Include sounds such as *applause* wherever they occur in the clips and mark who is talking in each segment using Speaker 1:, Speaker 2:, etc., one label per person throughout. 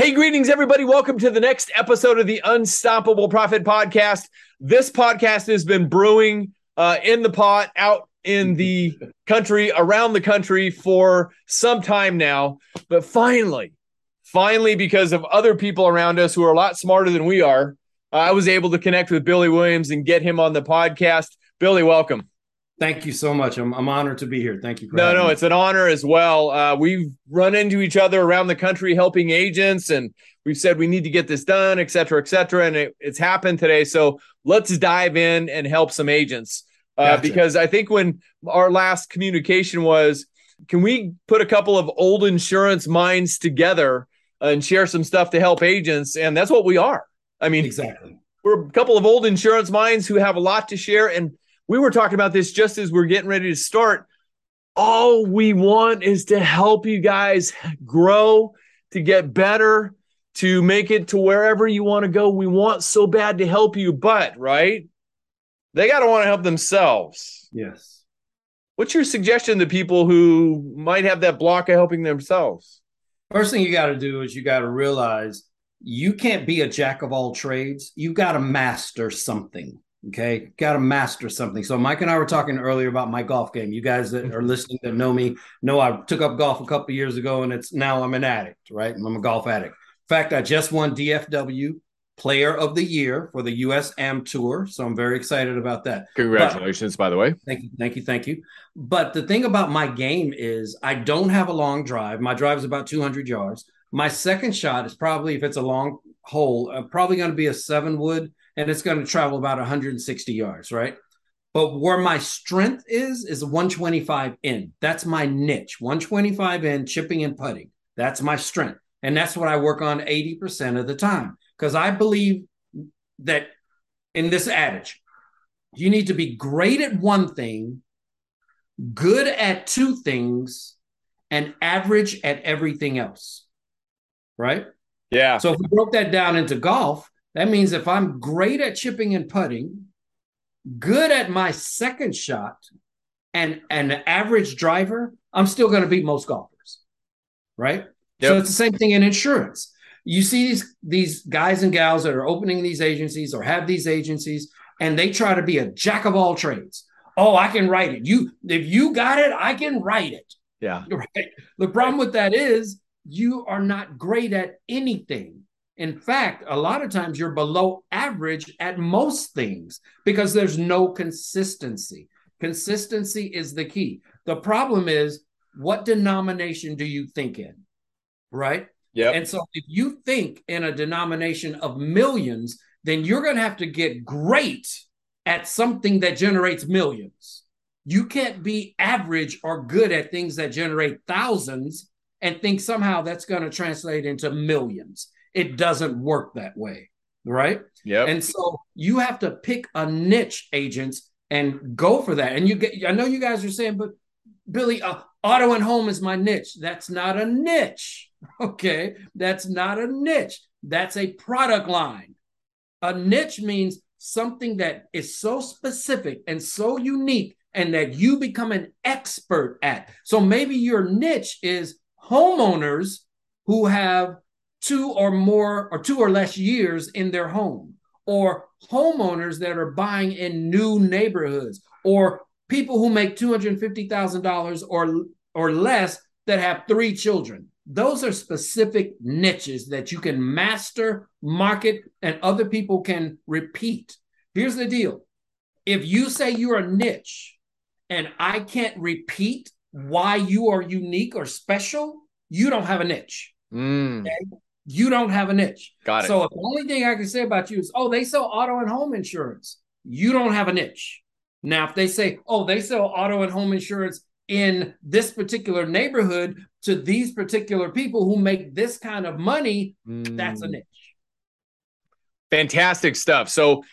Speaker 1: Hey, greetings, everybody. Welcome to the next episode of the Unstoppable Profit Podcast. This podcast has been brewing uh, in the pot out in the *laughs* country, around the country for some time now. But finally, finally, because of other people around us who are a lot smarter than we are, I was able to connect with Billy Williams and get him on the podcast. Billy, welcome.
Speaker 2: Thank you so much. I'm, I'm honored to be here. Thank you.
Speaker 1: no, no, me. it's an honor as well. Uh, we've run into each other around the country helping agents, and we've said we need to get this done, et cetera, et cetera. And it, it's happened today. So let's dive in and help some agents. Uh, gotcha. Because I think when our last communication was, can we put a couple of old insurance minds together and share some stuff to help agents? And that's what we are. I mean,
Speaker 2: exactly.
Speaker 1: We're a couple of old insurance minds who have a lot to share. And we were talking about this just as we're getting ready to start. All we want is to help you guys grow, to get better, to make it to wherever you want to go. We want so bad to help you, but right? They got to want to help themselves.
Speaker 2: Yes.
Speaker 1: What's your suggestion to people who might have that block of helping themselves?
Speaker 2: First thing you got to do is you got to realize you can't be a jack of all trades. You got to master something. Okay, got to master something. So Mike and I were talking earlier about my golf game. You guys that are listening that know me know I took up golf a couple years ago, and it's now I'm an addict. Right, I'm a golf addict. In fact, I just won DFW Player of the Year for the US Am Tour, so I'm very excited about that.
Speaker 1: Congratulations,
Speaker 2: but,
Speaker 1: by the way.
Speaker 2: Thank you, thank you, thank you. But the thing about my game is I don't have a long drive. My drive is about 200 yards. My second shot is probably if it's a long hole, uh, probably going to be a seven wood and it's going to travel about 160 yards, right? But where my strength is, is 125 in. That's my niche 125 in, chipping and putting. That's my strength. And that's what I work on 80% of the time because I believe that in this adage, you need to be great at one thing, good at two things, and average at everything else. Right?
Speaker 1: Yeah.
Speaker 2: So if we broke that down into golf, that means if I'm great at chipping and putting, good at my second shot, and an average driver, I'm still going to beat most golfers. Right? Yep. So it's the same thing in insurance. You see these these guys and gals that are opening these agencies or have these agencies and they try to be a jack of all trades. Oh, I can write it. You if you got it, I can write it.
Speaker 1: Yeah. *laughs*
Speaker 2: Right. The problem with that is you are not great at anything. In fact, a lot of times you're below average at most things because there's no consistency. Consistency is the key. The problem is, what denomination do you think in? Right?
Speaker 1: Yeah.
Speaker 2: And so if you think in a denomination of millions, then you're going to have to get great at something that generates millions. You can't be average or good at things that generate thousands and think somehow that's going to translate into millions. It doesn't work that way, right?
Speaker 1: Yeah.
Speaker 2: And so you have to pick a niche, agents, and go for that. And you get, I know you guys are saying, but Billy, uh, auto and home is my niche. That's not a niche. *laughs* Okay. That's not a niche. That's a product line. A niche means something that is so specific and so unique and that you become an expert at. So maybe your niche is homeowners who have two or more or two or less years in their home, or homeowners that are buying in new neighborhoods, or people who make $250,000 or or less that have three children. Those are specific niches that you can master, market, and other people can repeat. Here's the deal. If you say you're a niche and I can't repeat why you are unique or special, you don't have a niche.
Speaker 1: Mm. Okay?
Speaker 2: You don't have a niche.
Speaker 1: Got it.
Speaker 2: So the only thing I can say about you is, oh, they sell auto and home insurance. You don't have a niche. Now, if they say, oh, they sell auto and home insurance in this particular neighborhood to these particular people who make this kind of money, mm. that's a niche.
Speaker 1: Fantastic stuff. So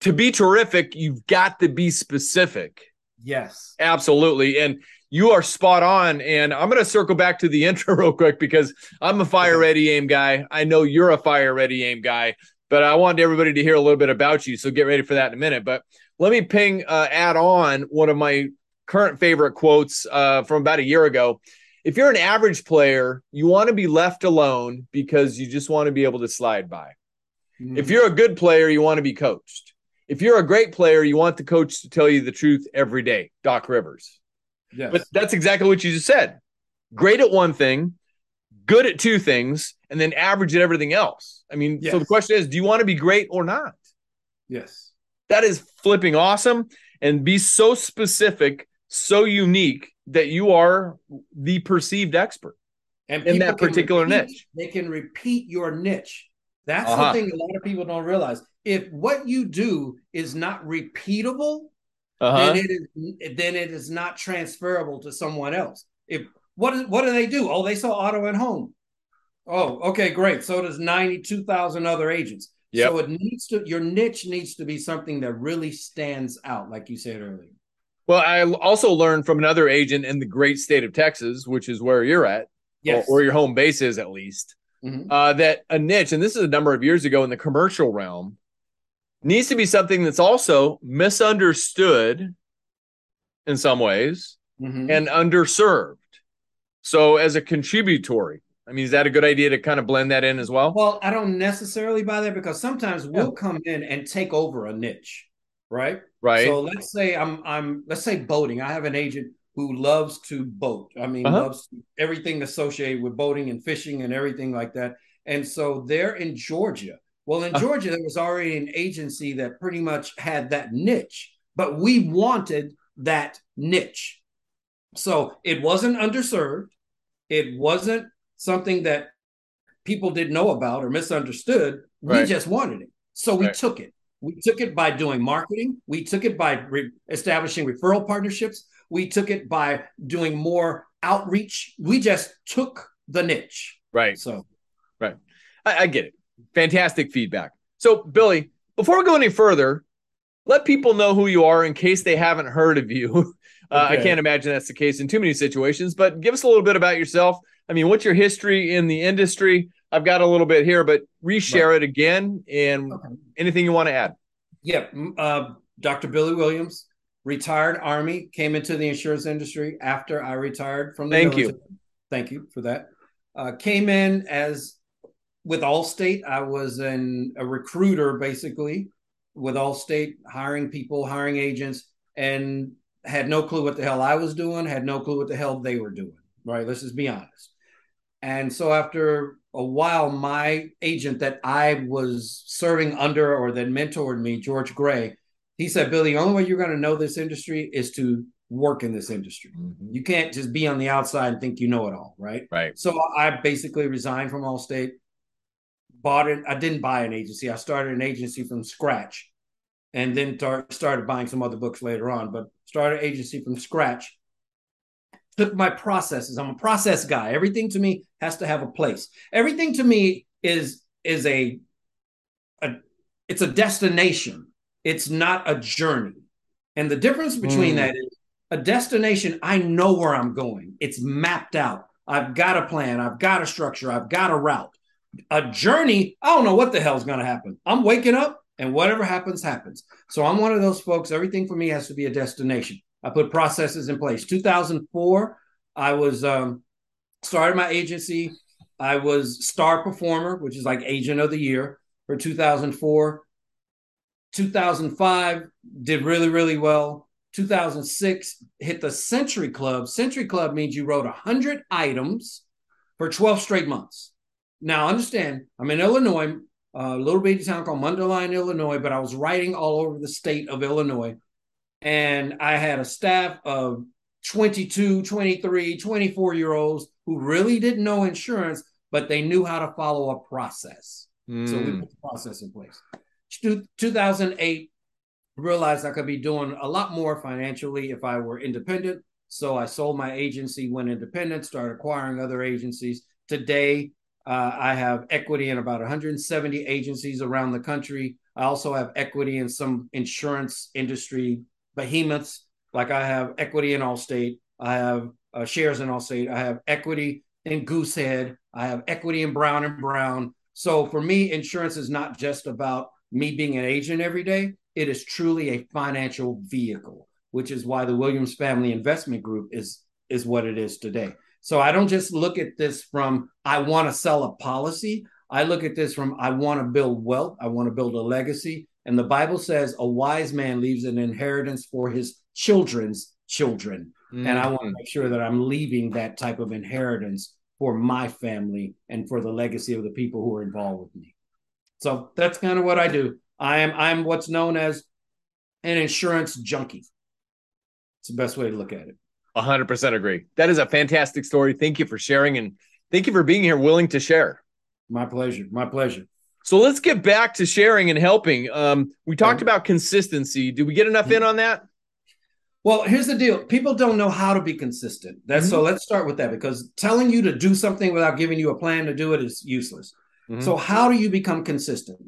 Speaker 1: to be terrific, you've got to be specific.
Speaker 2: Yes.
Speaker 1: Absolutely. And you are spot on. And I'm going to circle back to the *laughs* intro real quick because I'm a fire ready aim guy. I know you're a fire ready aim guy, but I want everybody to hear a little bit about you. So get ready for that in a minute. But let me ping, uh, add on one of my current favorite quotes uh, from about a year ago. If you're an average player, you want to be left alone because you just want to be able to slide by. Mm-hmm. If you're a good player, you want to be coached. If you're a great player, you want the coach to tell you the truth every day. Doc Rivers. Yes. But that's exactly what you just said. Great at one thing, good at two things, and then average at everything else. I mean, yes. so the question is, do you want to be great or not?
Speaker 2: Yes.
Speaker 1: That is flipping awesome. And be so specific, so unique that you are the perceived expert and in that particular
Speaker 2: repeat,
Speaker 1: niche.
Speaker 2: They can repeat your niche. That's uh-huh. the thing a lot of people don't realize. If what you do is not repeatable, uh-huh. then it is then it is not transferable to someone else. If what what do they do? Oh, they sell auto and home. Oh, okay, great. So does ninety two thousand other agents. Yep. So it needs to your niche needs to be something that really stands out, like you said earlier.
Speaker 1: Well, I also learned from another agent in the great state of Texas, which is where you're at, yes. or, or your home base is at least, mm-hmm. uh, that a niche, and this is a number of years ago in the commercial realm, needs to be something that's also misunderstood in some ways mm-hmm. and underserved. So, as a contributory, I mean, is that a good idea to kind of blend that in as well?
Speaker 2: Well, I don't necessarily buy that because sometimes we'll yeah. come in and take over a niche, right?
Speaker 1: Right.
Speaker 2: So let's say I'm I'm let's say boating. I have an agent who loves to boat. I mean, uh-huh. loves everything associated with boating and fishing and everything like that. And so they're in Georgia well, in uh, Georgia, there was already an agency that pretty much had that niche, but we wanted that niche. So it wasn't underserved. It wasn't something that people didn't know about or misunderstood. Right. We just wanted it. So we right. took it. We took it by doing marketing. We took it by re- establishing referral partnerships. We took it by doing more outreach. We just took the niche.
Speaker 1: Right. So, right. I, I get it fantastic feedback. So, Billy, before we go any further, let people know who you are in case they haven't heard of you. *laughs* Uh, okay. I can't imagine that's the case in too many situations, but give us a little bit about yourself. I mean, what's your history in the industry? I've got a little bit here, but reshare right. it again and okay. anything you want to add.
Speaker 2: Yeah. Uh, Dr. Billy Williams, retired Army, came into the insurance industry after I retired from the
Speaker 1: Thank military. you.
Speaker 2: Thank you for that. Uh, came in as with Allstate, I was an, a recruiter basically with Allstate, hiring people, hiring agents, and had no clue what the hell I was doing, had no clue what the hell they were doing. Right. Let's just be honest. And so after a while, my agent that I was serving under or that mentored me, George Gray, he said, Billy, the only way you're going to know this industry is to work in this industry. Mm-hmm. You can't just be on the outside and think you know it all, right?
Speaker 1: Right.
Speaker 2: So I basically resigned from Allstate, bought it. I didn't buy an agency. I started an agency from scratch, and then tar- started buying some other books later on. But started agency from scratch. Took my processes. I'm a process guy. Everything to me has to have a place. Everything to me is is a, a it's a destination. It's not a journey. And the difference between mm. that is a destination. I know where I'm going. It's mapped out. I've got a plan. I've got a structure. I've got a route a journey, I don't know what the hell's going to happen. I'm waking up and whatever happens, happens. So I'm one of those folks. Everything for me has to be a destination. I put processes in place. 2004, I was um, started my agency. I was star performer, which is like agent of the year for 2004. 2005 did really, really well. 2006 hit the Century Club. Century Club means you wrote 100 items for 12 straight months. Now, understand, I'm in Illinois, a little baby town called Mundelein, Illinois, but I was writing all over the state of Illinois. And I had a staff of 22, 23, 24 year olds who really didn't know insurance, but they knew how to follow a process. Mm. So we hmm. put the process in place. 2008, realized I could be doing a lot more financially if I were independent. So I sold my agency, went independent, started acquiring other agencies. Today, Uh, I have equity in about 170 agencies around the country. I also have equity in some insurance industry behemoths. Like I have equity in Allstate. I have uh, shares in Allstate. I have equity in Goosehead. I have equity in Brown and Brown. So for me, insurance is not just about me being an agent every day. It is truly a financial vehicle, which is why the Williams Family Investment Group is is what it is today. So I don't just look at this from I want to sell a policy. I look at this from I want to build wealth, I want to build a legacy. And the Bible says a wise man leaves an inheritance for his children's children. Mm-hmm. And I want to mm-hmm. make sure that I'm leaving that type of inheritance for my family and for the legacy of the people who are involved with me. So that's kind of what I do. I am I'm what's known as an insurance junkie. It's the best way to look at it.
Speaker 1: 100% agree. That is a fantastic story. Thank you for sharing and thank you for being here willing to share.
Speaker 2: My pleasure. My pleasure.
Speaker 1: So let's get back to sharing and helping. Um, we talked about consistency. Do we get enough in on that?
Speaker 2: Well, here's the deal. People don't know how to be consistent. That's mm-hmm. so let's start with that because telling you to do something without giving you a plan to do it is useless. Mm-hmm. So how do you become consistent?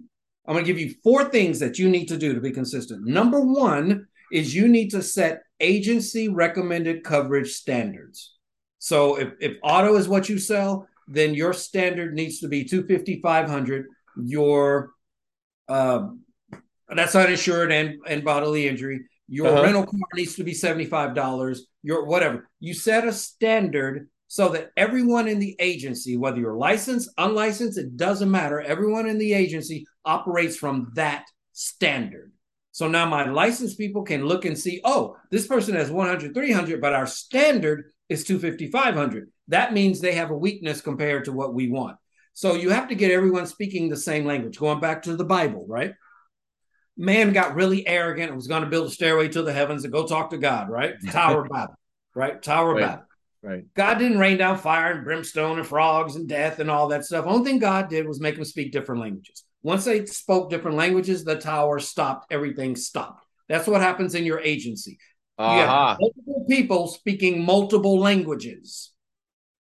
Speaker 2: I'm going to give you four things that you need to do to be consistent. Number 1 is you need to set agency recommended coverage standards. So if, if auto is what you sell, then your standard needs to be 250 500 your uh, that's uninsured and, and bodily injury your uh-huh. rental car needs to be $75 your whatever you set a standard so that everyone in the agency whether you're licensed unlicensed it doesn't matter everyone in the agency operates from that standard so now my licensed people can look and see oh this person has 100 300 but our standard is 250 500 that means they have a weakness compared to what we want so you have to get everyone speaking the same language going back to the bible right man got really arrogant and was going to build a stairway to the heavens and go talk to God, right? *laughs* Tower of Babel, right? Tower of
Speaker 1: right.
Speaker 2: Babel.
Speaker 1: Right.
Speaker 2: God didn't rain down fire and brimstone and frogs and death and all that stuff. Only thing God did was make them speak different languages. Once they spoke different languages, the tower stopped. Everything stopped. That's what happens in your agency. Uh-huh. You have multiple people speaking multiple languages.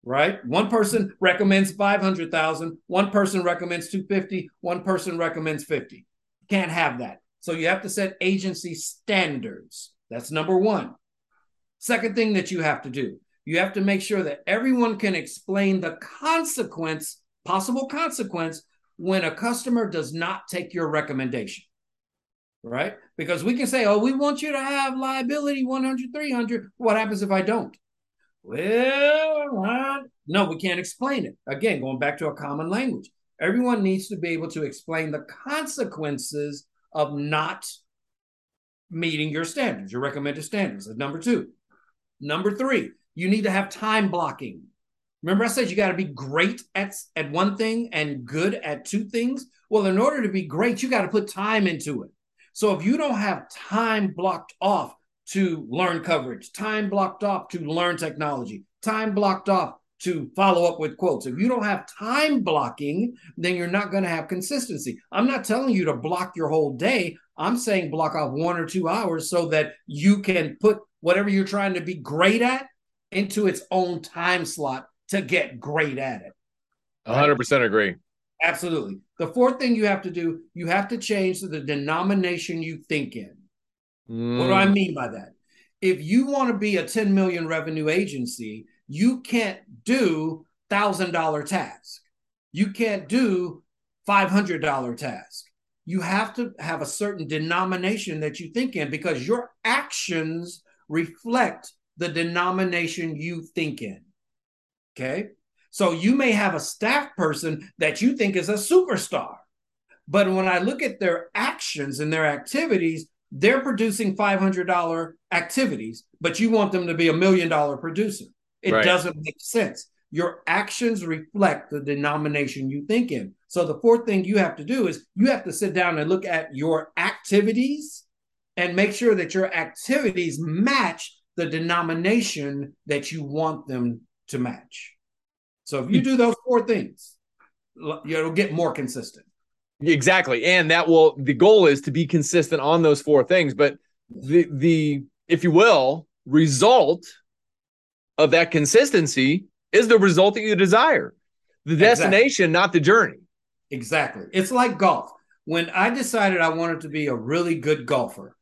Speaker 2: Right? One person recommends 500,000, one person recommends 250, one person recommends 50. Can't have that. So you have to set agency standards. That's number one. Second thing that you have to do, you have to make sure that everyone can explain the consequence, possible consequence, when a customer does not take your recommendation. Right? Because we can say, oh, we want you to have liability 100, 300. What happens if I don't? Well, no, we can't explain it. Again, going back to a common language. Everyone needs to be able to explain the consequences of not meeting your standards, your recommended standards. Number two. Number three, you need to have time blocking. Remember, I said you got to be great at, at one thing and good at two things? Well, in order to be great, you got to put time into it. So if you don't have time blocked off to learn coverage, time blocked off to learn technology, time blocked off to follow up with quotes. If you don't have time blocking, then you're not going to have consistency. I'm not telling you to block your whole day. I'm saying block off one or two hours so that you can put whatever you're trying to be great at into its own time slot to get great at it.
Speaker 1: Right? 100% agree.
Speaker 2: Absolutely. The fourth thing you have to do, you have to change the denomination you think in. Mm. What do I mm. mean by that? If you want to be a 10 million revenue agency, you can't do thousand dollar task. You can't do five hundred dollar task. You have to have a certain denomination that you think in because your actions reflect the denomination you think in. Okay. So you may have a staff person that you think is a superstar. But when I look at their actions and their activities, they're producing $500 activities, but you want them to be a million dollar producer. It right. doesn't make sense. Your actions reflect the denomination you think in. So the fourth thing you have to do is you have to sit down and look at your activities and make sure that your activities match the denomination that you want them to match. So if you do those four things, you'll get more consistent.
Speaker 1: Exactly. And that will the goal is to be consistent on those four things, but the the if you will, result of that consistency is the result that you desire. the destination, exactly. not the journey.
Speaker 2: Exactly. It's like golf. When I decided I wanted to be a really good golfer,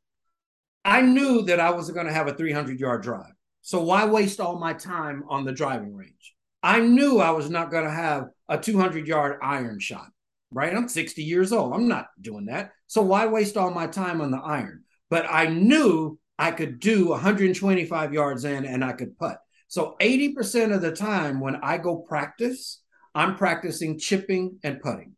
Speaker 2: I knew that I wasn't going to have a 300 yard drive. So why waste all my time on the driving range? I knew I was not going to have a 200 yard iron shot, right? I'm 60 years old. I'm not doing that. So why waste all my time on the iron? But I knew I could do 125 yards in and I could putt. So 80% of the time when I go practice, I'm practicing chipping and putting,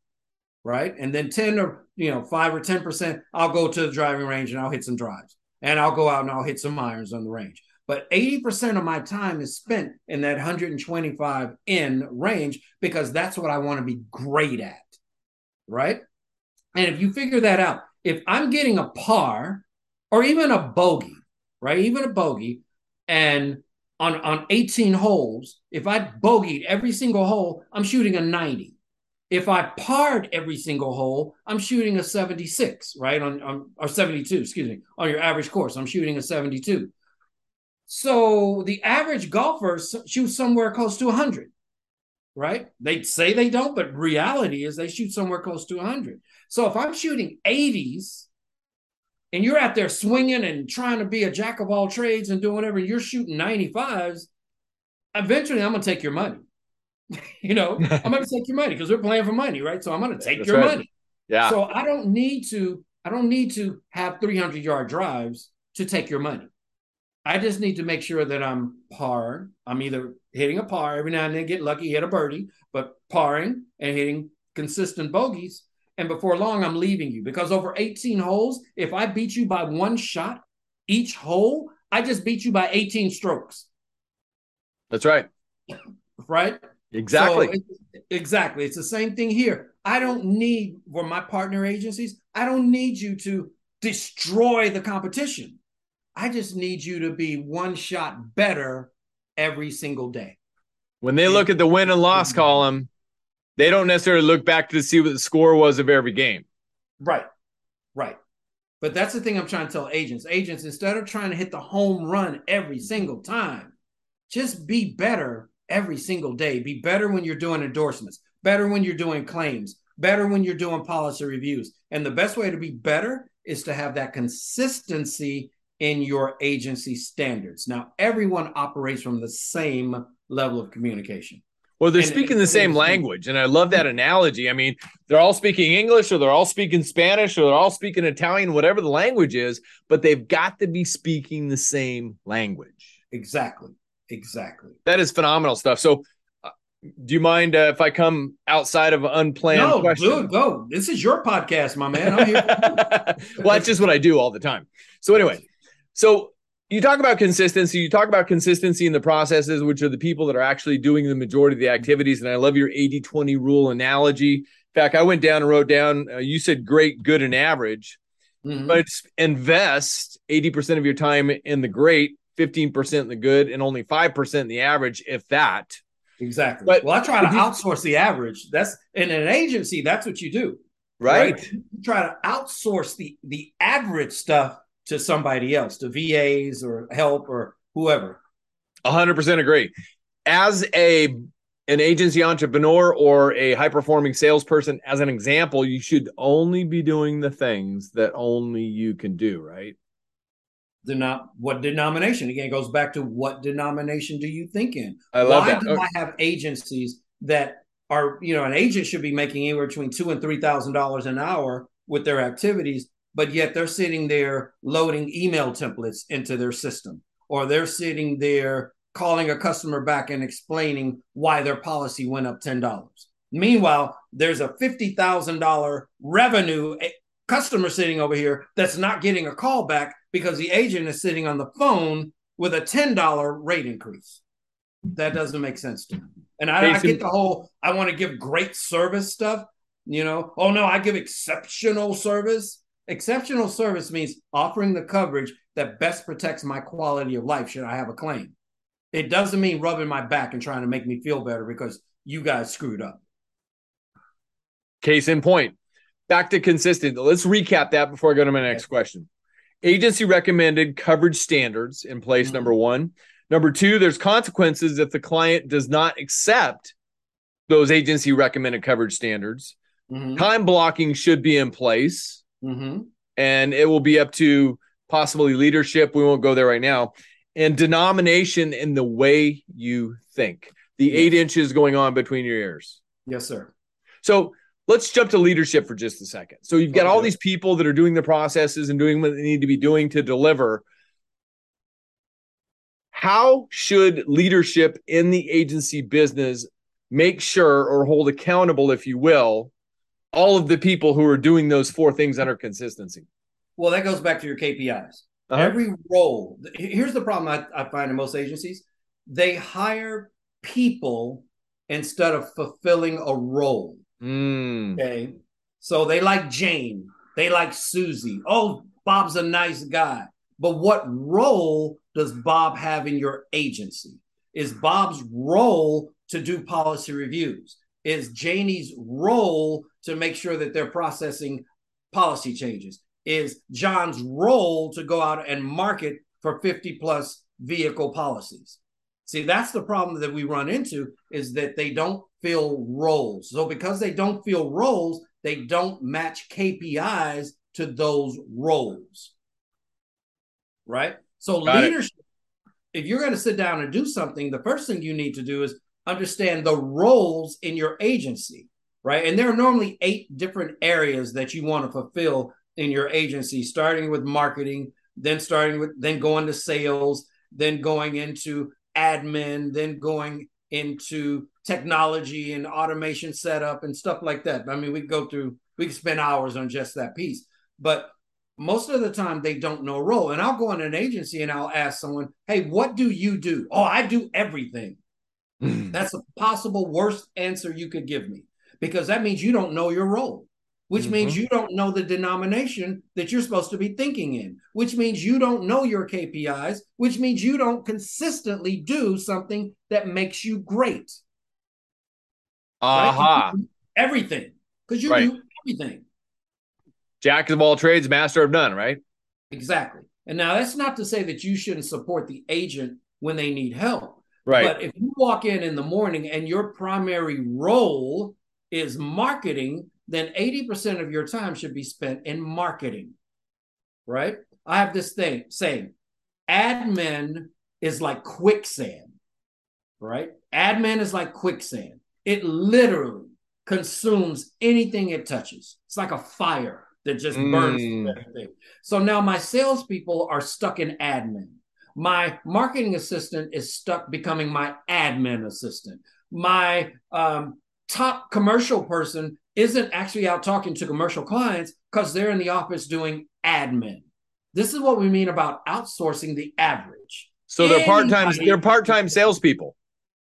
Speaker 2: right? And then 10 or, you know, 5 or 10%, I'll go to the driving range and I'll hit some drives. And I'll go out and I'll hit some irons on the range. But 80% of my time is spent in that 125 in range because that's what I want to be great at, right? And if you figure that out, if I'm getting a par or even a bogey, right? Even a bogey, and on, on 18 holes, if I bogeyed every single hole, I'm shooting a 90. If I parred every single hole, I'm shooting a 76, right? On, on or 72, excuse me, on your average course, I'm shooting a 72. So the average golfer shoots somewhere close to 100, right? They say they don't, but reality is they shoot somewhere close to 100. So if I'm shooting 80s and you're out there swinging and trying to be a jack of all trades and doing whatever, you're shooting 95s, eventually I'm going to take your money. *laughs* you know, I'm going to take your money because we're playing for money, right? So I'm going to take That's your right. money.
Speaker 1: Yeah.
Speaker 2: So I don't need to, I don't need to have 300 yard drives to take your money. I just need to make sure that I'm par. I'm either hitting a par every now and then, get lucky, hit a birdie, but parring and hitting consistent bogeys and before long, I'm leaving you because over 18 holes, if I beat you by one shot each hole, I just beat you by 18 strokes.
Speaker 1: That's right.
Speaker 2: right?
Speaker 1: Exactly.
Speaker 2: So it, exactly. It's the same thing here. I don't need, for my partner agencies, I don't need you to destroy the competition. I just need you to be one shot better every single day.
Speaker 1: When they look at the win and loss column, they don't necessarily look back to see what the score was of every game.
Speaker 2: Right. Right. But that's the thing I'm trying to tell agents. Agents, instead of trying to hit the home run every single time, just be better every single day. Be better when you're doing endorsements, better when you're doing claims, better when you're doing policy reviews. And the best way to be better is to have that consistency in your agency standards. Now, everyone operates from the same level of communication.
Speaker 1: Well, they're and, speaking the same language. And I love that analogy. I mean, they're all speaking English or they're all speaking Spanish or they're all speaking Italian, whatever the language is, but they've got to be speaking the same language.
Speaker 2: Exactly. Exactly.
Speaker 1: That is phenomenal stuff. So, uh, do you mind uh, if I come outside of unplanned no, question?
Speaker 2: Dude, go. This is your podcast, my man. I'm here. *laughs*
Speaker 1: well, that's just what I do all the time. So, anyway, so you talk about consistency. You talk about consistency in the processes, which are the people that are actually doing the majority of the activities. And I love your 80 20 rule analogy. In fact, I went down and wrote down, uh, you said great, good, and average, mm-hmm. but invest 80% of your time in the great, 15% in the good, and only 5% in the average, if that.
Speaker 2: Exactly. But well, I try to outsource the average. That's in an agency, that's what you do.
Speaker 1: Right. right? You
Speaker 2: try to outsource the the average stuff to somebody else, to VAs or help or whoever.
Speaker 1: 100% agree. As a an agency entrepreneur or a high performing salesperson, as an example, you should only be doing the things that only you can do, right?
Speaker 2: Denom- what denomination? Again, it goes back to what denomination do you think in?
Speaker 1: I love
Speaker 2: Why
Speaker 1: that.
Speaker 2: do okay. I have agencies that are, you know, an agent should be making anywhere between two and three thousand dollars an hour with their activities but yet they're sitting there loading email templates into their system, or they're sitting there calling a customer back and explaining why their policy went up $10. Meanwhile, there's a $50,000 revenue eh, customer sitting over here that's not getting a call back because the agent is sitting on the phone with a $10 rate increase. That doesn't make sense to me. And I, I get the whole I want to give great service stuff. You know, oh no, I give exceptional service. Exceptional service means offering the coverage that best protects my quality of life should I have a claim. It doesn't mean rubbing my back and trying to make me feel better because you guys screwed up.
Speaker 1: Case in point. Back to consistent. Let's recap that before I go to my next question. Agency recommended coverage standards in place, mm-hmm. number one. Number two, there's consequences if the client does not accept those agency recommended coverage standards.
Speaker 2: Mhm.
Speaker 1: Time blocking should be in place,
Speaker 2: Mhm.
Speaker 1: and it will be up to possibly leadership. We won't go there right now. And denomination in the way you think. The
Speaker 2: Yes.
Speaker 1: eight inches going on between your ears.
Speaker 2: Yes, sir.
Speaker 1: So let's jump to leadership for just a second. So you've got all these people that are doing the processes and doing what they need to be doing to deliver. How should leadership in the agency business make sure or hold accountable, if you will, all of the people who are doing those four things under consistency?
Speaker 2: Well, that goes back to your KPIs.
Speaker 1: Uh-huh.
Speaker 2: Every role. Here's the problem I, I find in most agencies: they hire people instead of fulfilling a role.
Speaker 1: Mm,
Speaker 2: Okay. So they like Jane. They like Susie. Oh, Bob's a nice guy. But what role does Bob have in your agency? Is Bob's role to do policy reviews? Is Janie's role to make sure that they're processing policy changes? Is John's role to go out and market for 50 plus vehicle policies? See, that's the problem that we run into is that they don't fill roles. So because they don't fill roles, they don't match KPIs to those roles. Right? So
Speaker 1: Got it.
Speaker 2: leadership, if you're going to sit down and do something, the first thing you need to do is understand the roles in your agency, right? And there are normally eight different areas that you want to fulfill in your agency, starting with marketing, then starting with then going to sales, then going into admin, then going into technology and automation setup and stuff like that. I mean, we go through, we could spend hours on just that piece. But most of the time they don't know a role. And I'll go in an agency and I'll ask someone, hey, what do you do? Oh, I do everything. Mm. That's a possible worst answer you could give me because that means you don't know your role, which mm-hmm. means you don't know the denomination that you're supposed to be thinking in, which means you don't know your KPIs, which means you don't consistently do something that makes you great.
Speaker 1: aha.
Speaker 2: Do Everything because you
Speaker 1: Right.
Speaker 2: do everything.
Speaker 1: Jack of all trades, master of none, right?
Speaker 2: Exactly. And now that's not to say that you shouldn't support the agent when they need help.
Speaker 1: Right.
Speaker 2: But if you walk in in the morning and your primary role is marketing, then 80% of your time should be spent in marketing. Right? I have this thing saying admin is like quicksand. Right? Admin is like quicksand. It literally consumes anything it touches. It's like a fire that just burns
Speaker 1: Mm.
Speaker 2: everything. So now my salespeople are stuck in admin. My marketing assistant is stuck becoming my admin assistant. My um, top commercial person isn't actually out talking to commercial clients because they're in the office doing admin. This is what we mean about outsourcing the average.
Speaker 1: so they're part-time, they're part-time salespeople.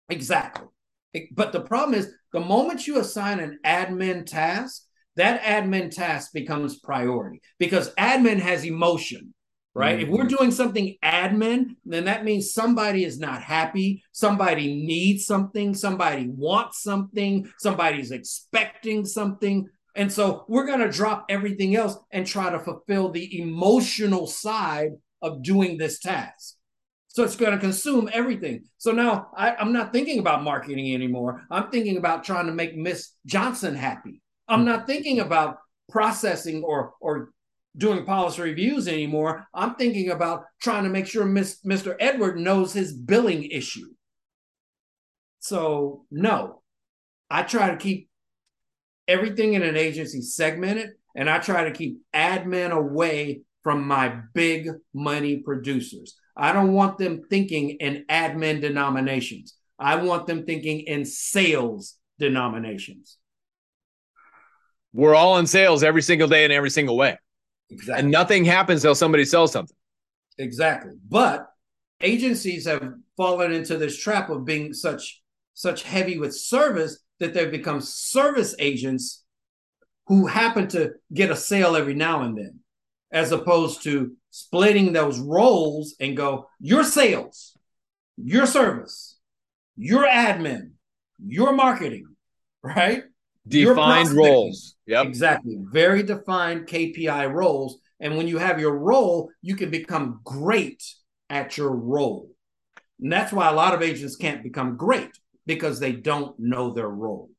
Speaker 2: Exactly. But the problem is the moment you assign an admin task, that admin task becomes priority because admin has emotion, right? If we're doing something admin, then that means somebody is not happy, somebody needs something, somebody wants something, somebody's expecting something. And so we're going to drop everything else and try to fulfill the emotional side of doing this task. So it's going to consume everything. So now I, I'm not thinking about marketing anymore. I'm thinking about trying to make Miss Johnson happy. I'm not thinking about processing or or doing policy reviews anymore. I'm thinking about trying to make sure Mr. Edward knows his billing issue. So no, I try to keep everything in an agency segmented, and I try to keep admin away from my big money producers. I don't want them thinking in admin denominations. I want them thinking in sales denominations.
Speaker 1: We're all in sales every single day in every single way.
Speaker 2: Exactly.
Speaker 1: And nothing happens till somebody sells something.
Speaker 2: Exactly. But agencies have fallen into this trap of being such such heavy with service that they've become service agents who happen to get a sale every now and then, as opposed to splitting those roles and go, your sales, your service, your admin, your marketing, *laughs* right?
Speaker 1: Defined roles. Yep.
Speaker 2: Exactly. Very defined KPI roles. And when you have your role, you can become great at your role. And that's why a lot of agents can't become great because they don't know their role.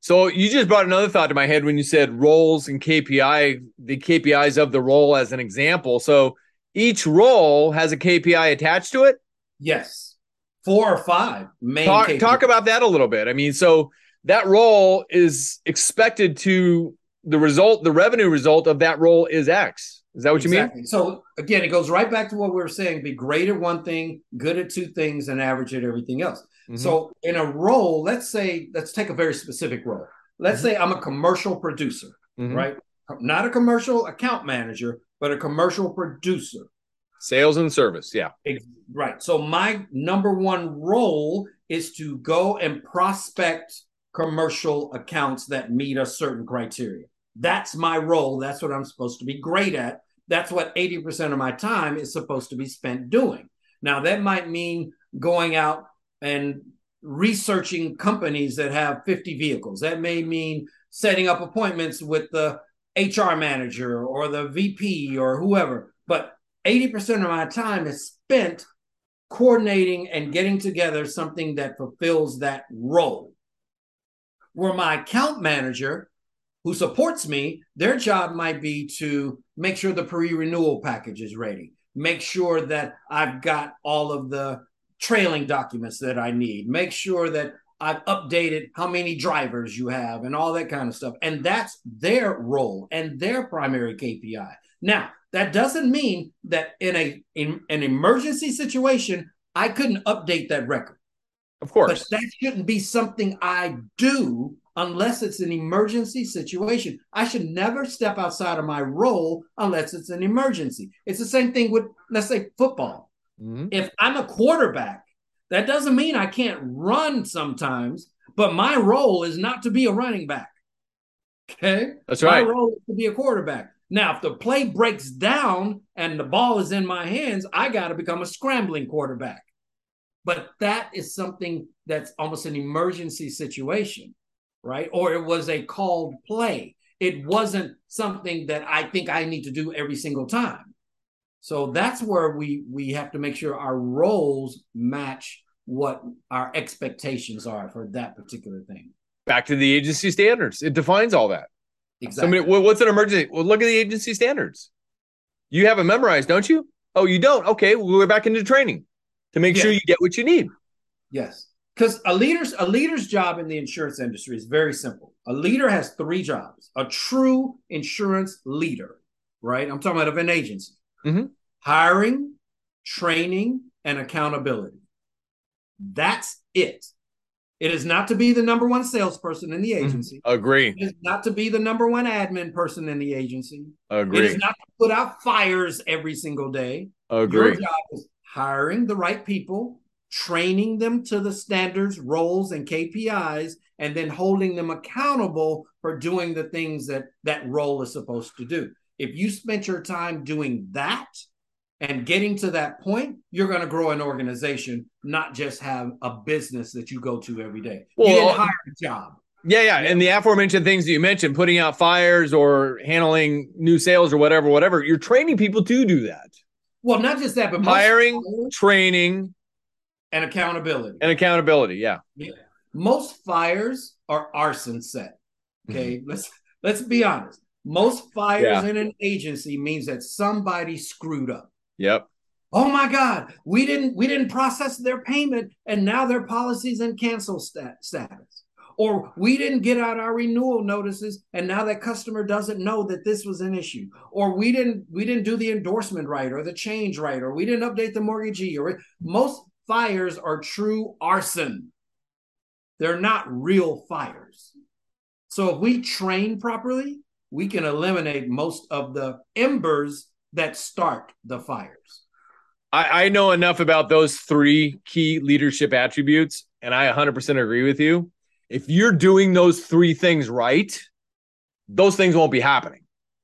Speaker 1: So you just brought another thought to my head when you said roles and KPI, the KPIs of the role as an example. So each role has a KPI attached to it.
Speaker 2: Yes, four or five main.
Speaker 1: Talk, talk about that a little bit. I mean, so that role is expected to the result, the revenue result of that role is X. Is that what exactly.
Speaker 2: you mean? So again, it goes right back to what we were saying: be great at one thing, good at two things, and average at everything else. Mm-hmm. So in a role, let's say, let's take a very specific role. Let's mm-hmm. say I'm a commercial producer, mm-hmm. right? Not a commercial account manager, but a commercial producer.
Speaker 1: Sales and service, yeah.
Speaker 2: Right. So my number one role is to go and prospect commercial accounts that meet a certain criteria. That's my role. That's what I'm supposed to be great at. That's what 80% of my time is supposed to be spent doing. Now, that might mean going out and researching companies that have 50 vehicles. That may mean setting up appointments with the HR manager or the VP or whoever. But 80% of my time is spent coordinating and getting together something that fulfills that role. Where my account manager who supports me, their job might be to make sure the pre-renewal package is ready, make sure that I've got all of the trailing documents that I need, make sure that I've updated how many drivers you have and all that kind of stuff. And that's their role and their primary KPI. Now, that doesn't mean that in a in an emergency situation, I couldn't update that record.
Speaker 1: Of course.
Speaker 2: But that shouldn't be something I do unless it's an emergency situation. I should never step outside of my role unless it's an emergency. It's the same thing with, let's say, football. Mm-hmm. If I'm a quarterback, that doesn't mean I can't run sometimes, but my role is not to be a running back. Okay.
Speaker 1: That's right.
Speaker 2: My role is to be a quarterback. Now, if the play breaks down and the ball is in my hands, I got to become a scrambling quarterback. But that is something that's almost an emergency situation right? Or it was a called play. It wasn't something that I think I need to do every single time. So that's where we we have to make sure our roles match what our expectations are for that particular thing.
Speaker 1: Back to the agency standards. It defines all that. Exactly. Somebody, what's an emergency? Well, look at the agency standards. You have it memorized, don't you? Oh, you don't? Okay, well, we're back into training to make sure you get what you need.
Speaker 2: Yes because a leader's a leader's job in the insurance industry is very simple. A leader has three jobs. A true insurance leader, right? I'm talking about of an agency. Mm-hmm. Hiring, training, and accountability. That's it. It is not to be the number one salesperson in the mm-hmm. agency.
Speaker 1: Agree.
Speaker 2: It is not to be the number one admin person in the agency.
Speaker 1: Agree.
Speaker 2: It is not to put out fires every single day.
Speaker 1: Agree.
Speaker 2: Your job is hiring the right people, training them to the standards, roles, and KPIs, and then holding them accountable for doing the things that that role is supposed to do. If you spent your time doing that and getting to that point, you're going to grow an organization, not just have a business that you go to every day. Well, you didn't hire a job.
Speaker 1: Yeah, yeah. And the aforementioned things that you mentioned, putting out fires or handling new sales or whatever, whatever, you're training people to do that.
Speaker 2: Well, not just that, but
Speaker 1: hiring, training,
Speaker 2: and accountability.
Speaker 1: And accountability, yeah.
Speaker 2: yeah. Most fires are arson set. Okay, mm-hmm. let's let's be honest. Most fires yeah. in an agency means that somebody screwed up.
Speaker 1: Yep.
Speaker 2: Oh my God, we didn't we didn't process their payment, and now their policies in cancel stat- status. Or we didn't get out our renewal notices, and now that customer doesn't know that this was an issue. Or we didn't we didn't do the endorsement right, or the change right, or we didn't update the mortgagee. Or most fires are true arson. They're not real fires. So if we train properly, we can eliminate most of the embers that start the fires.
Speaker 1: I, I know enough about those three key leadership attributes, and I 100% agree with you. If you're doing those three things right, those things won't be happening.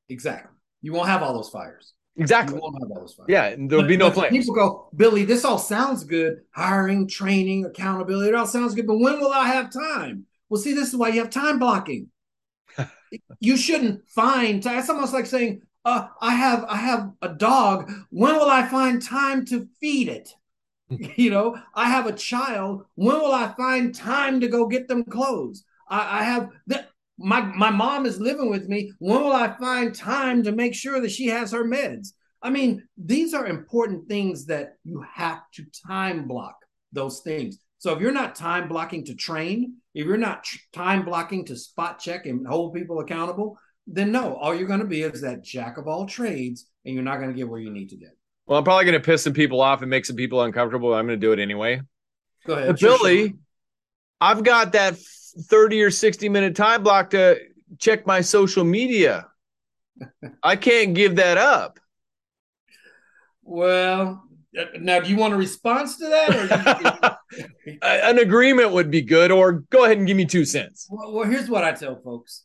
Speaker 2: Exactly. You won't have all those fires.
Speaker 1: Exactly. Won't have all those fires. Yeah, and there'll be no plan.
Speaker 2: People go, Billy, this all sounds good. Hiring, training, accountability, it all sounds good. But when will I have time? Well, see, this is why you have time blocking. *laughs* you shouldn't find time. It's almost like saying, uh, I have I have a dog. When will I find time to feed it? *laughs* you know, I have a child. When will I find time to go get them clothes? I, I have that. My my mom is living with me. When will I find time to make sure that she has her meds? I mean, these are important things that you have to time block those things. So if you're not time blocking to train, if you're not time blocking to spot check and hold people accountable, then no, all you're going to be is that jack of all trades, and you're not going to get where you need to get.
Speaker 1: Well, I'm probably going to piss some people off and make some people uncomfortable. I'm going to do it anyway.
Speaker 2: Go ahead,
Speaker 1: Billy. Sure. I've got that 30 or 60 minute time block to check my social media. *laughs* I can't give that up.
Speaker 2: Well, uh, now do you want a response to that? *laughs*
Speaker 1: An agreement would be good, or go ahead and give me two cents.
Speaker 2: Well, well, here's what I tell folks.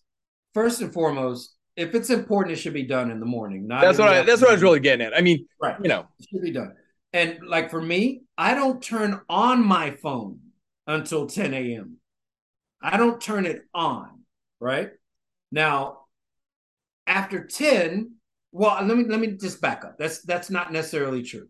Speaker 2: First and foremost, if it's important, it should be done in the morning.
Speaker 1: Not that's what I. That's what I was really getting at. I mean,
Speaker 2: right?
Speaker 1: You know,
Speaker 2: it should be done. And like for me, I don't turn on my phone until 10 a.m. I don't turn it on. Right now, after 10, well, let me let me just back up. That's that's not necessarily true.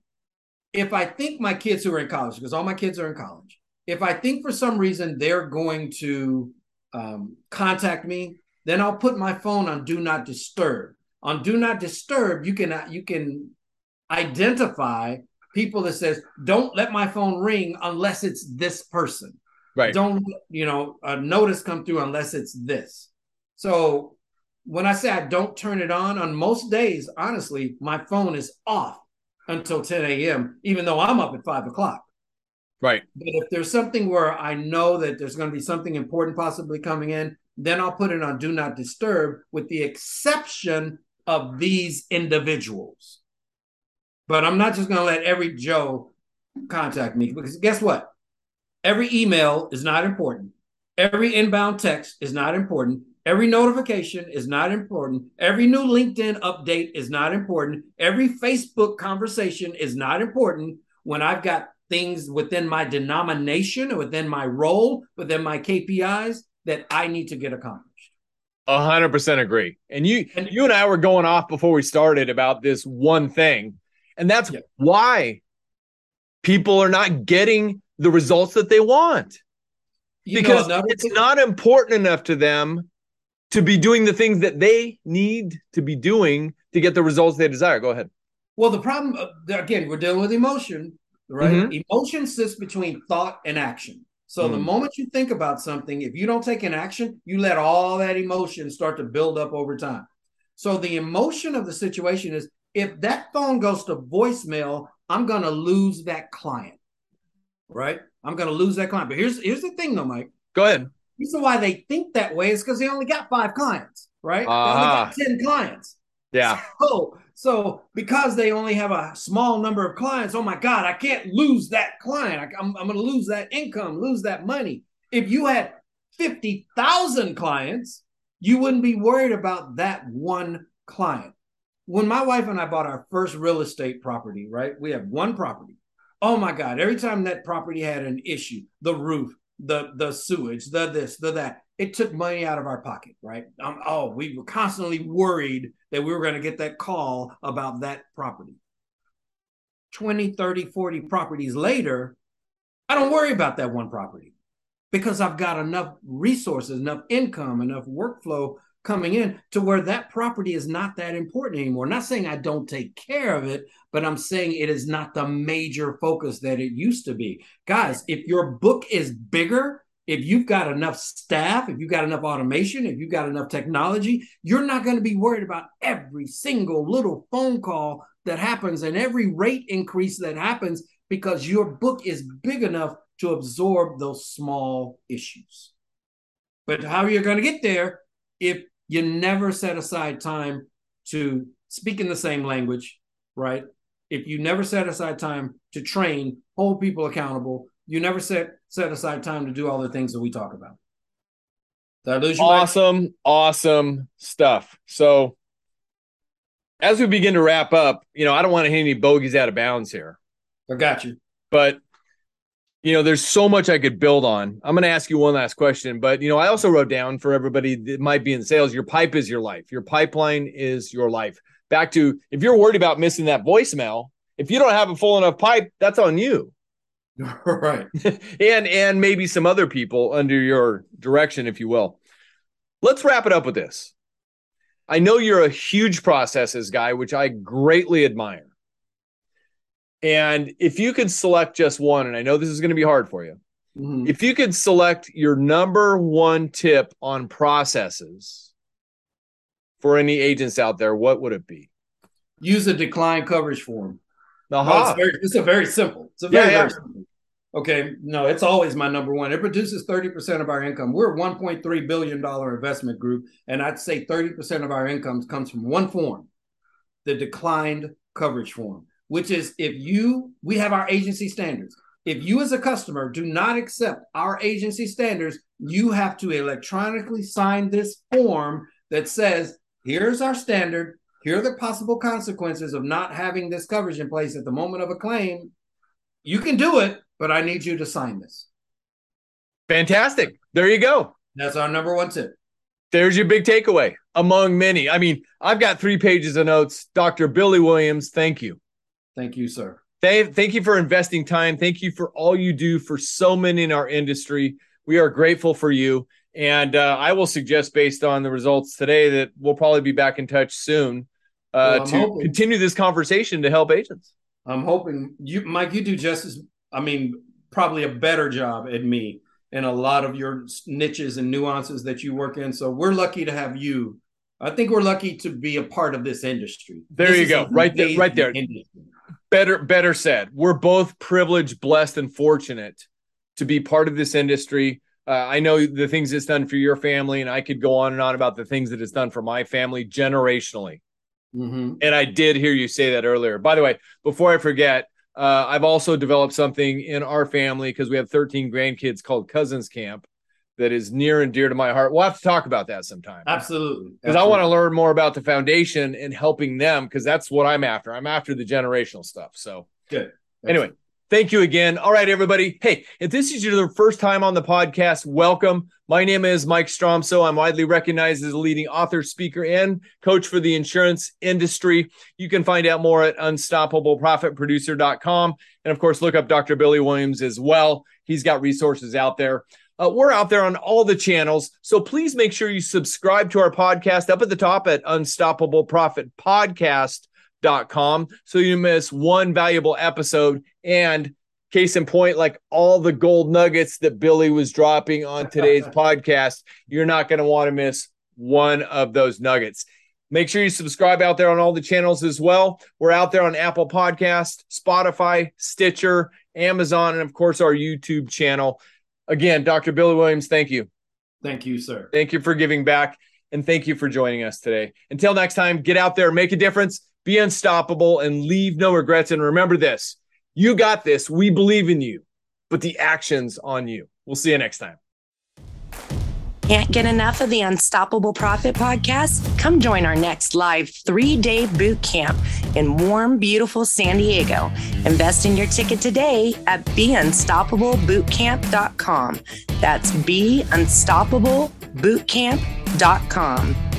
Speaker 2: If I think my kids who are in college, because all my kids are in college, if I think for some reason they're going to um, contact me then I'll put my phone on do not disturb. On do not disturb, you can you can identify people that says don't let my phone ring unless it's this person.
Speaker 1: Right.
Speaker 2: Don't you know a notice come through unless it's this. So when I say I don't turn it on, on most days, honestly, my phone is off until 10 a.m., even though I'm up at five o'clock.
Speaker 1: Right.
Speaker 2: But if there's something where I know that there's going to be something important possibly coming in, then I'll put it on do not disturb with the exception of these individuals. But I'm not just going to let every Joe contact me because guess what? Every email is not important. Every inbound text is not important. Every notification is not important. Every new LinkedIn update is not important. Every Facebook conversation is not important when I've got things within my denomination or within my role, within my KPIs that I need to get accomplished.
Speaker 1: A hundred percent agree. And you and you and I were going off before we started about this one thing. And that's yeah. why people are not getting the results that they want. You because know, it's not important enough to them to be doing the things that they need to be doing to get the results they desire. Go ahead.
Speaker 2: Well, the problem uh, again, we're dealing with emotion, right? Mm-hmm. Emotion sits between thought and action. So mm. the moment you think about something, if you don't take an action, you let all that emotion start to build up over time. So the emotion of the situation is if that phone goes to voicemail, I'm going to lose that client. Right? I'm going to lose that client. But here's here's the thing though, Mike.
Speaker 1: Go ahead. The
Speaker 2: reason why they think that way is because they only got five clients, right? Uh-huh. They only got 10 clients.
Speaker 1: Yeah. *laughs*
Speaker 2: So, so because they only have a small number of clients, oh my God, I can't lose that client. I, I'm, I'm going to lose that income, lose that money. If you had 50,000 clients, you wouldn't be worried about that one client. When my wife and I bought our first real estate property, right? We have one property. Oh my God, every time that property had an issue, the roof, the the sewage, the this, the that, it took money out of our pocket, right? Um, oh, we were constantly worried that we were going to get that call about that property. 20, 30, 40 properties later, I don't worry about that one property because I've got enough resources, enough income, enough workflow coming in to where that property is not that important anymore. I'm not saying I don't take care of it, but I'm saying it is not the major focus that it used to be. Guys, if your book is bigger, if you've got enough staff, if you've got enough automation, if you've got enough technology, you're not going to be worried about every single little phone call that happens and every rate increase that happens because your book is big enough to absorb those small issues. But how are you going to get there if you never set aside time to speak in the same language, right? If you never set aside time to train, hold people accountable, you never set set aside time to do all the things that we talk about.
Speaker 1: Did I lose you? Awesome, back? awesome stuff. So as we begin to wrap up, you know, I don't want to hit any bogeys out of bounds here.
Speaker 2: I got you.
Speaker 1: But you know, there's so much I could build on. I'm going to ask you one last question, but you know, I also wrote down for everybody that might be in sales, your pipe is your life. Your pipeline is your life. Back to if you're worried about missing that voicemail, if you don't have a full enough pipe, that's on you. *laughs*
Speaker 2: right.
Speaker 1: and and maybe some other people under your direction, if you will. Let's wrap it up with this. I know you're a huge processes guy, which I greatly admire. And if you could select just one, and I know this is going to be hard for you, mm-hmm. if you could select your number one tip on processes for any agents out there, what would it be?
Speaker 2: Use a decline coverage form. Uh-huh. No, it's, it's a very simple. It's a very, yeah, yeah. very simple. Okay, no, it's always my number one. It produces 30% of our income. We're a $1.3 billion investment group, and I'd say 30% of our income comes from one form, the declined coverage form, which is if you, we have our agency standards. If you as a customer do not accept our agency standards, you have to electronically sign this form that says, here's our standard, here are the possible consequences of not having this coverage in place at the moment of a claim. You can do it, but I need you to sign this.
Speaker 1: Fantastic. There you go.
Speaker 2: That's our number one tip.
Speaker 1: There's your big takeaway among many. I mean, I've got three pages of notes. Dr. Billy Williams, thank you.
Speaker 2: Thank you, sir.
Speaker 1: Thank, thank you for investing time. Thank you for all you do for so many in our industry. We are grateful for you. And uh, I will suggest, based on the results today, that we'll probably be back in touch soon uh, well, to hoping, continue this conversation to help agents.
Speaker 2: I'm hoping you, Mike, you do just as I mean, probably a better job at me in a lot of your niches and nuances that you work in. So we're lucky to have you. I think we're lucky to be a part of this industry.
Speaker 1: There this you go. Right there, right there. Industry. Better, better said. We're both privileged, blessed, and fortunate to be part of this industry. Uh, I know the things it's done for your family, and I could go on and on about the things that it's done for my family generationally. Mm-hmm. And I did hear you say that earlier. By the way, before I forget, uh, I've also developed something in our family because we have 13 grandkids called Cousins Camp that is near and dear to my heart. We'll have to talk about that sometime.
Speaker 2: Absolutely.
Speaker 1: Because I want to learn more about the foundation and helping them because that's what I'm after. I'm after the generational stuff. So,
Speaker 2: good.
Speaker 1: Anyway, Thank you again. All right, everybody. Hey, if this is your first time on the podcast, welcome. My name is Mike Stromsoe. I'm widely recognized as a leading author, speaker, and coach for the insurance industry. You can find out more at unstoppableprofitproducer.com. And of course, look up Dr. Billy Williams as well. He's got resources out there. Uh, we're out there on all the channels. So please make sure you subscribe to our podcast up at the top at Unstoppable Profit Podcast com so you miss one valuable episode and case in point like all the gold nuggets that billy was dropping on today's *laughs* podcast you're not going to want to miss one of those nuggets. Make sure you subscribe out there on all the channels as well. We're out there on apple podcast spotify stitcher amazon and of course our youtube channel. Again dr billy williams thank you.
Speaker 2: Thank you sir.
Speaker 1: Thank you for giving back and thank you for joining us today. Until next time get out there make a difference be unstoppable, and leave no regrets. And remember this you got this. We believe in you, but the action's on you. We'll see you next time.
Speaker 3: Can't get enough of the Unstoppable Profit podcast? Come join our next live three day boot camp in warm, beautiful San Diego. Invest in your ticket today at beunstoppablebootcamp.com. That's beunstoppablebootcamp.com.